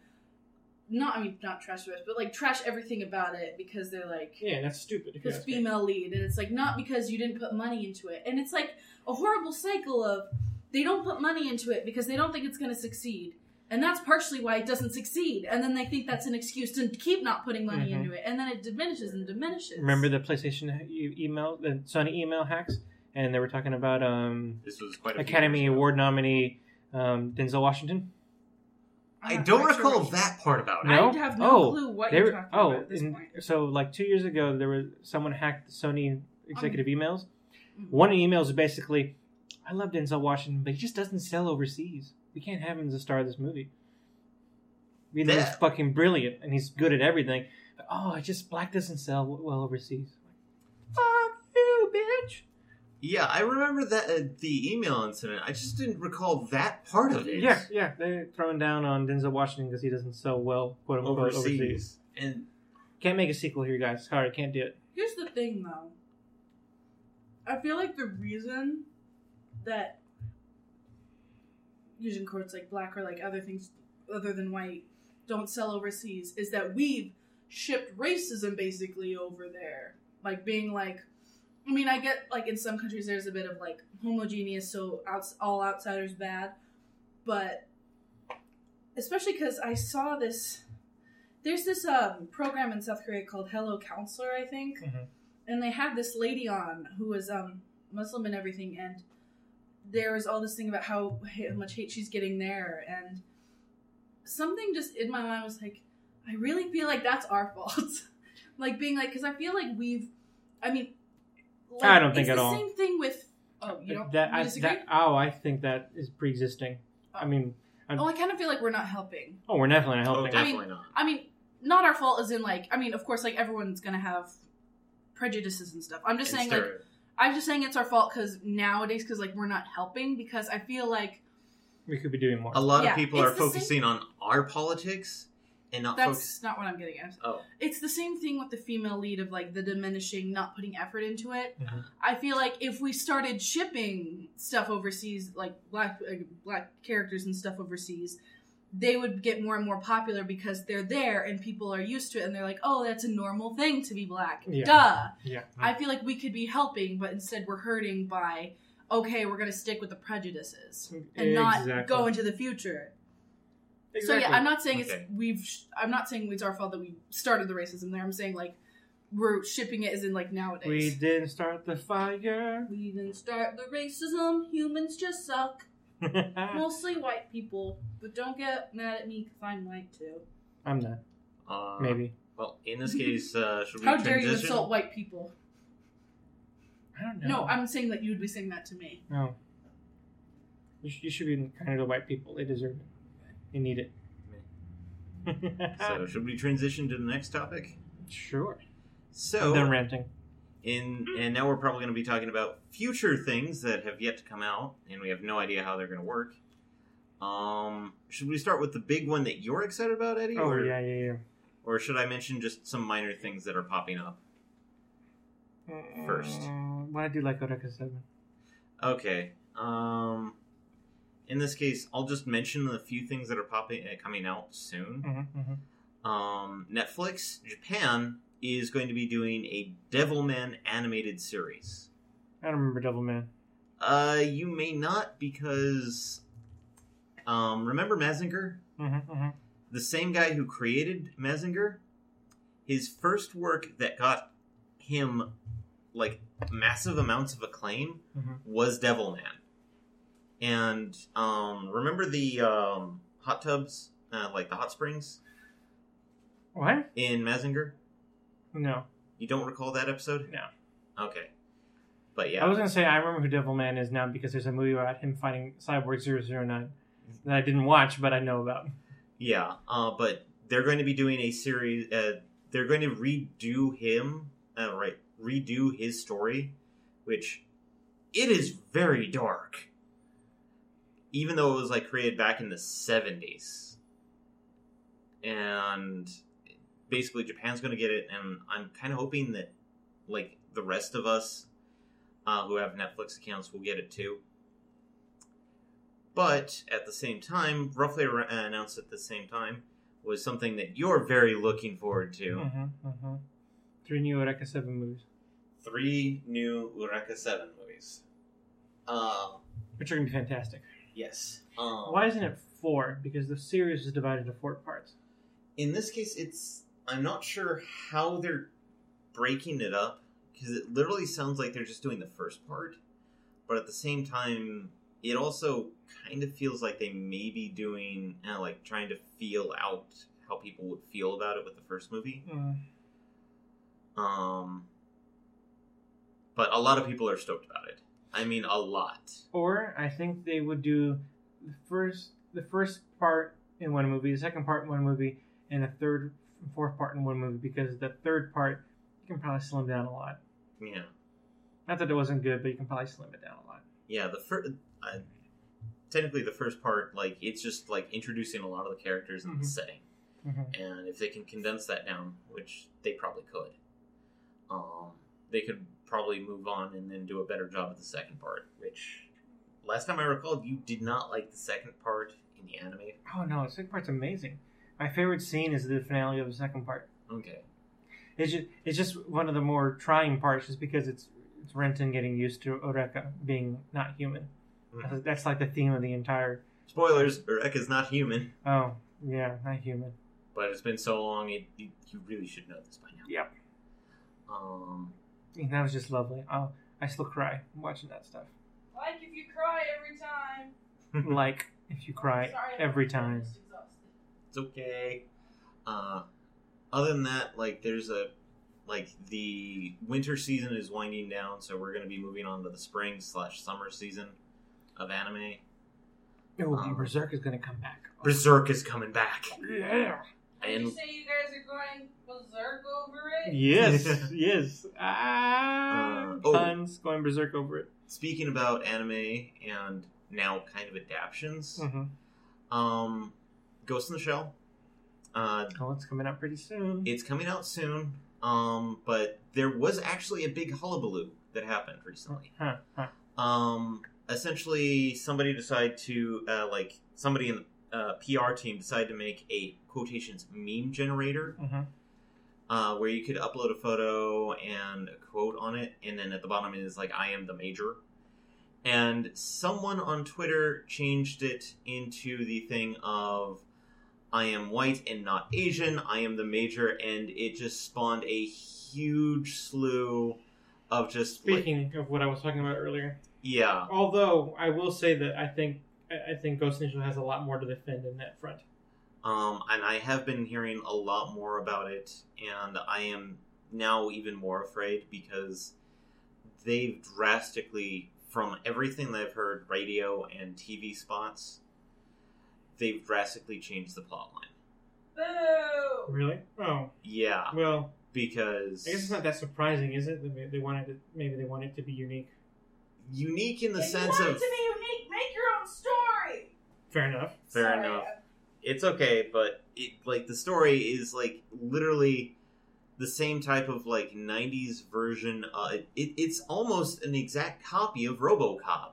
not I mean not trash the rest, but like trash everything about it because they're like yeah, that's stupid. if you this ask me. female lead, and it's like not because you didn't put money into it, and it's like a horrible cycle of they don't put money into it because they don't think it's going to succeed, and that's partially why it doesn't succeed, and then they think that's an excuse to keep not putting money Mhm. into it, and then it diminishes and diminishes. Remember the PlayStation email, the Sony email hacks, and they were talking about um, this was quite Academy. Award nominee um, Denzel Washington. I'm I not don't quite sure recall that part about it. No? I have no Oh, clue what They you're were, talking oh, about at this in- point. so like two years ago, there was someone hacked Sony executive emails. Mhm. One of the emails is basically, "I love Denzel Washington, but he just doesn't sell overseas. We can't have him as the star of this movie. Even though he's fucking brilliant and he's good at everything, but, oh, it just black doesn't sell well overseas. Fuck you, bitch. Yeah, I remember that uh, the email incident. I just didn't recall that part of it. Yeah, yeah, they're throwing down on Denzel Washington because he doesn't sell well, quote unquote, overseas. overseas. And Can't make a sequel here, guys. Sorry, can't do it. Here's the thing, though. I feel like the reason that using quotes like black or like other things other than white don't sell overseas is that we've shipped racism basically over there. Like being like, I mean, I get like in some countries there's a bit of like homogeneous, so outs- all outsiders bad, but especially because I saw this. There's this um, program in South Korea called Hello Counselor, I think, Mhm. and they had this lady on who was um, Muslim and everything, and there was all this thing about how, how much hate she's getting there, and something just in my mind was like, I really feel like that's our fault. like being like, because I feel like we've, I mean, like, I don't think it's at the all. Same thing with. Oh, you don't that, I, disagree? that oh, I think that is pre-existing. I mean, oh, I kind of feel like we're not helping. oh, we're definitely not oh, helping. definitely not. I mean, not our fault as in like, I mean, of course, like everyone's gonna have prejudices and stuff. I'm just And saying, like, I'm just saying it's our fault because nowadays, because like we're not helping. Because I feel like we could be doing more. a lot yeah, of people are the same- focusing on our politics and not that's focusing. not what I'm getting at. Oh, It's the same thing with the female lead of like the diminishing, not putting effort into it. Mhm. I feel like if we started shipping stuff overseas, like black uh, black characters and stuff overseas, they would get more and more popular because they're there and people are used to it and they're like, oh, that's a normal thing to be black. Yeah. Duh. Yeah. I feel like we could be helping, but instead we're hurting by, okay, we're going to stick with the prejudices and not go into the future. So yeah, I'm not saying it's Okay. we've. sh- I'm not saying it's our fault that we started the racism there. I'm saying like we're shipping it as in like nowadays. We didn't start the fire. We didn't start the racism. Humans just suck. Mostly white people, but don't get mad at me because I'm white too. I'm not. Uh, Maybe. Well, in this case, uh, should we How dare you insult white people? I don't know. No, I'm saying that you would be saying that to me. No. You, sh- you should be kind of to white people. They deserve it. They need it. So, should we transition to the next topic? sure. So, I'm done ranting. in and now we're probably going to be talking about future things that have yet to come out, and we have no idea how they're going to work. Um, should we start with the big one that you're excited about, Eddie? Oh or, yeah, yeah, yeah. Or should I mention just some minor things that are popping up? First. Uh, Why do you like Eureka Seven? Okay. Um, in this case, I'll just mention the few things that are popping uh, coming out soon. Mm-hmm, mm-hmm. Um, Netflix Japan is going to be doing a Devilman animated series. I don't remember Devilman. Uh, you may not because, um, remember Mazinger, Mm-hmm, mm-hmm. the same guy who created Mazinger. His first work that got him like massive amounts of acclaim Mhm. was Devilman. And um, remember the um, hot tubs, uh, like the hot springs What? in Mazinger? No, You don't recall that episode? no. Okay. But yeah. I was gonna say I remember who Devilman is now because there's a movie about him fighting Cyborg 009 that I didn't watch but I know about. Yeah, uh, but they're going to be doing a series. Uh, they're going to redo him, uh, right? Redo his story, which it is very dark. Even though it was like created back in the seventies, and basically Japan's going to get it, and I'm kind of hoping that like the rest of us uh, who have Netflix accounts will get it too. But at the same time, roughly uh, announced at the same time, was something that you're very looking forward to. Mm-hmm, mm-hmm. Three new Eureka 7 movies, Three new Eureka 7 movies. Uh, which are gonna be fantastic. Yes. Um, Why isn't it four? Because the series is divided into four parts. In this case, it's. I'm not sure how they're breaking it up, because it literally sounds like they're just doing the first part. But at the same time, it also kind of feels like they may be doing, uh, like, trying to feel out how people would feel about it with the first movie. Mm. Um, but a lot of people are stoked about it. I mean, a lot. Or I think they would do the first the first part in one movie, the second part in one movie, and the third and fourth part in one movie because the third part you can probably slim down a lot. Yeah, Not that it wasn't good, but you can probably slim it down a lot. yeah. The first, uh, technically, the first part, like, it's just like introducing a lot of the characters and the Mhm. setting, Mm-hmm. and if they can condense that down, which they probably could, um, they could probably move on and then do a better job of the second part. Which, last time I recalled, you did not like the second part in the anime. Oh no, the second part's amazing. My favorite scene is the finale of the second part. Okay. It's just, it's just one of the more trying parts, just because it's it's Renton getting used to Eureka being not human. Mhm. That's, like the theme of the entire. Spoilers: Eureka's not human. Oh yeah, not human. but it's been so long, it, you, you really should know this by now. Yep. Um, And that was just lovely. Oh, I still cry watching that stuff. Like if you cry every time. like if you cry Sorry, every time. it's okay. Uh, other than that, like, there's a like the winter season is winding down, so we're going to be moving on to the spring slash summer season of anime. Oh, Um, Berserk is gonna come back. Berserk is coming back, Yeah. Did you say you guys are going berserk over it? Yes, yes. Ah, Uh, oh. tons going berserk over it. speaking about anime and now kind of adaptions, hmm um, Ghost in the Shell. Uh, Oh, it's coming out pretty soon. It's coming out soon, um, but there was actually a big hullabaloo that happened recently. Huh, huh. Um, essentially, somebody decided to, uh, like, somebody in the uh, PR team decided to make a quotations meme generator Mhm. uh, where you could upload a photo and a quote on it, and then at the bottom it is like, I am the major. And someone on Twitter changed it into the thing of, I am white and not Asian. I am the major, and it just spawned a huge slew of just like, Speaking of what I was talking about earlier, yeah, although I will say that I think I I think Ghost in the Shell has a lot more to defend in that front. um, and I have been hearing a lot more about it, and I am now even more afraid because they've drastically, from everything that I've heard, radio and TV spots, they've drastically changed the plot line. Boo! Really? Oh, Yeah, well, because I guess it's not that surprising, is it? They wanted it. Maybe they want it to be unique. unique in the If you sense want of it to be unique, make your own story. Fair enough. fair Sorry, enough. It's okay, but it like the story is like literally the same type of like '90s version. Uh, it, it's almost an exact copy of RoboCop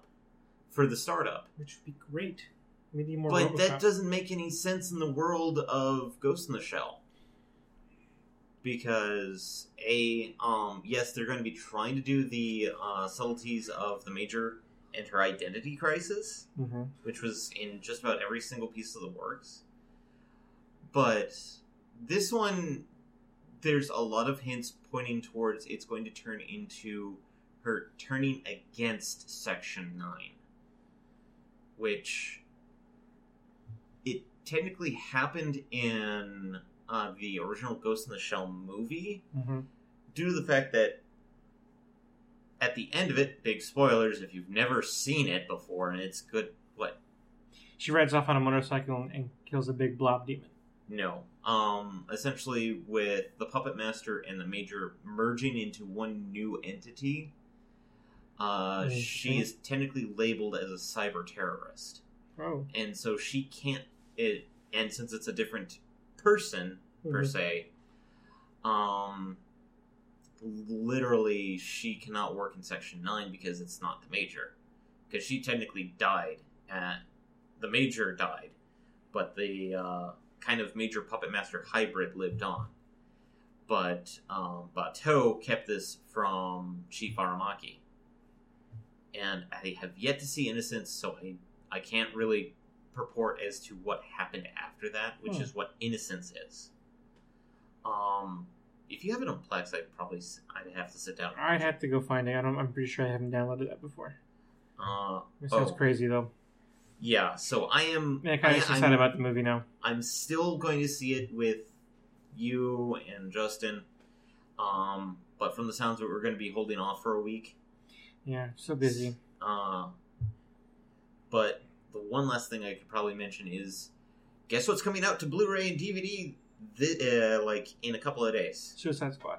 for the startup, Which would be great. We need more. but that doesn't make any sense in the world of Ghost in the Shell. Because a um yes, they're going to be trying to do the uh, subtleties of the major and her identity crisis, Mhm. which was in just about every single piece of the works. But this one, there's a lot of hints pointing towards it's going to turn into her turning against Section 9. Which it technically happened in uh, the original Ghost in the Shell movie Mhm. due to the fact that at the end of it, big spoilers if you've never seen it before, and it's good. What? She rides off on a motorcycle and, kills a big blob demon. No. Um. Essentially, with the puppet master and the major merging into one new entity, uh, she is technically labeled as a cyber terrorist, Oh. and so she can't. It and since it's a different person per Mhm. se, um, literally she cannot work in Section Nine because it's not the major, because she technically died at the major died, but the uh, kind of major puppet master hybrid lived on. But um, Batou kept this from Chief Aramaki, and I have yet to see Innocence, so I I can't really purport as to what happened after that, which Hmm. is what Innocence is. Um, if you have it on Plex, I'd probably s- I'd have to sit down. and I'd watch have to go find it. I don't, I'm pretty sure I haven't downloaded that before. it. Uh, It sounds Oh. crazy though. yeah. So I am. Yeah, kind I- of excited about the movie now. I'm still going to see it with you and Justin. Um, but from the sounds of it, we're going to be holding off for a week. Yeah, so busy. Uh, but the one last thing I could probably mention is, guess what's coming out to Blu-ray and DVD? Thi- uh, like in a couple of days. Suicide Squad.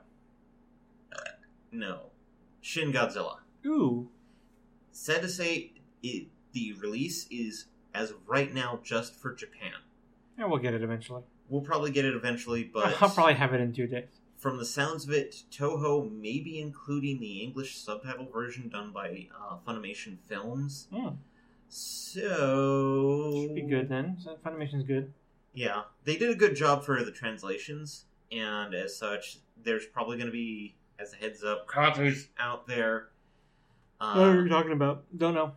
No, Shin Godzilla. Ooh. Sad to say, it, the release is as of right now just for Japan. Yeah, we'll get it eventually. We'll probably get it eventually, but I'll probably have it in two days. from the sounds of it, Toho may be including the English subtitle version done by uh, Funimation Films. Hmm. So Should be good then. So Funimation's good. Yeah, they did a good job for the translations, and as such, there's probably going to be, as a heads up, copies out there. what are you talking about? Don't know.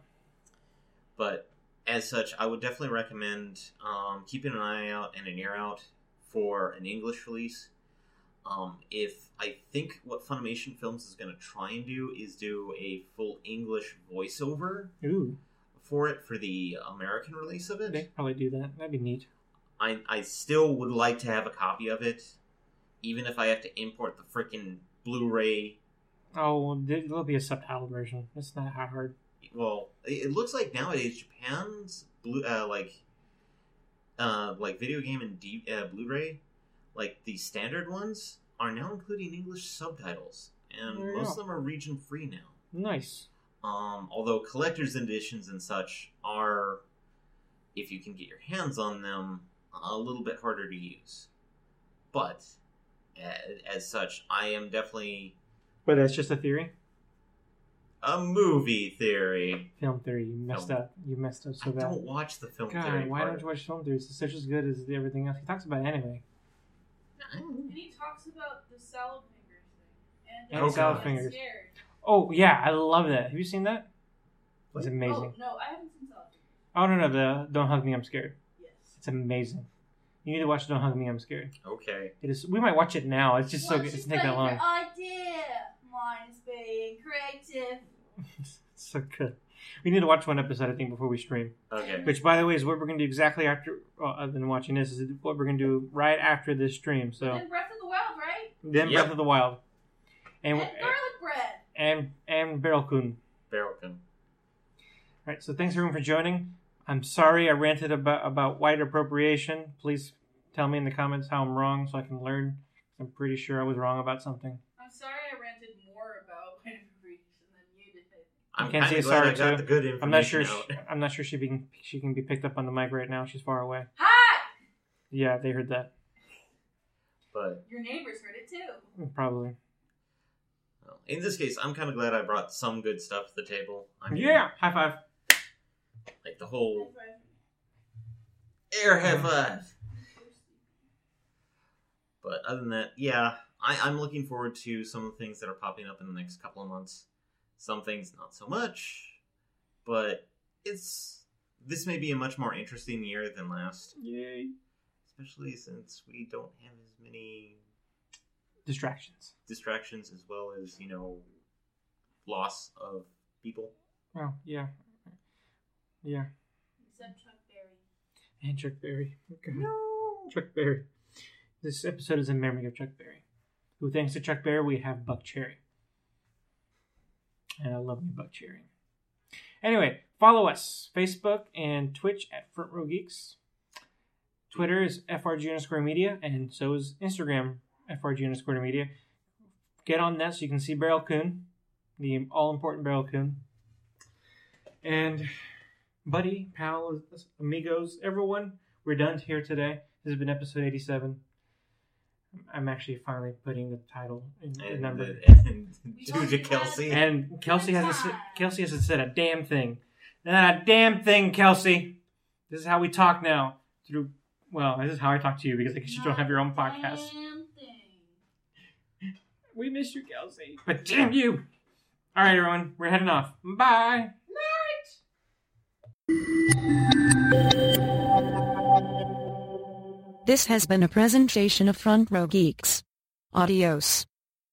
but as such, I would definitely recommend um, keeping an eye out and an ear out for an English release. Um, if I think what Funimation Films is going to try and do is do a full English voiceover Ooh, for it for the American release of it. they probably do that. That'd be neat. I I still would like to have a copy of it, even if I have to import the freaking Blu-ray. Oh, there- there'll be a subtitle version. It's not that hard. Well, it it looks like nowadays Japan's blue uh, like uh, like video game and D- uh, Blu-ray, like the standard ones, are now including English subtitles, and most of them are region free now. Nice. Um, although collector's editions and such are, if you can get your hands on them, a little bit harder to use. But as, as such, I am definitely But that's just a theory. a movie theory. Film theory. You messed No. up. You messed up so I bad. don't watch the film God, theory why part. don't you watch film theories? It's just as good as everything else. He talks about anime. Mm-hmm. And he talks about the salad fingers thing. And, And Okay. salad fingers. Scared. Oh yeah, I love that. Have you seen that? It's amazing. Oh, no, I haven't seen salad fingers. Oh no no the Don't hug me, I'm scared. Yes. It's amazing. You need to watch Don't Hug Me, I'm Scared. Okay. It is. We might watch it now. It's just so good. It doesn't take that long. favorite idea? Mine is being creative. It's so good. We need to watch one episode, I think, before we stream. Okay. Which, by the way, is what we're going to do exactly after, uh, other than watching this, is what we're going to do right after this stream. So, And Breath of the Wild, right? then Yep. Breath of the Wild. And, And garlic bread. and, and Barrel Coon. Barrelkin. Right, so thanks everyone for joining. I'm sorry I ranted about, about white appropriation. Please tell me in the comments how I'm wrong so I can learn. I'm pretty sure I was wrong about something. I'm sorry I ranted more about white appropriation than you did. I'm can't kind say of glad I sorry, got too. the good information I'm not sure. She. I'm not sure she being she can be picked up on the mic right now. She's far away. Hi! Yeah, they heard that But Your neighbors heard it too. probably. in this case, I'm kind of glad I brought some good stuff to the table. I mean, Yeah, high five. Like the whole air high five. But other than that, yeah, I, I'm looking forward to some of the things that are popping up in the next couple of months. Some things not so much, but it's this may be a much more interesting year than last, Yay! especially since we don't have as many Distractions. distractions as well as you know loss of people. Oh yeah, yeah. Except Chuck Berry. And Chuck Berry. Okay. No, Chuck Berry. This episode is in memory of Chuck Berry. Who, thanks to Chuck Berry, we have Buckcherry. And I love me Buckcherry. Anyway, follow us Facebook and Twitch at Front Row Geeks. Twitter is FRG underscore media, and so is Instagram, FRG underscore media. Get on that so you can see Barrel Coon, the all important Barrel Coon. And buddy, pal, amigos, everyone, we're done here today. This has been episode 87. I'm actually finally putting the title in the And, number. and We to told to you Kelsey. And Kelsey hasn't said. Kelsey hasn't said a damn thing. Not a damn thing, Kelsey. This is how we talk now. Through well, this is how I talk to you because I guess you don't have your own podcast. We miss you, Kelsey. But damn you! All right, everyone, we're heading off. Bye. This has been a presentation of Front Row Geeks. Adios.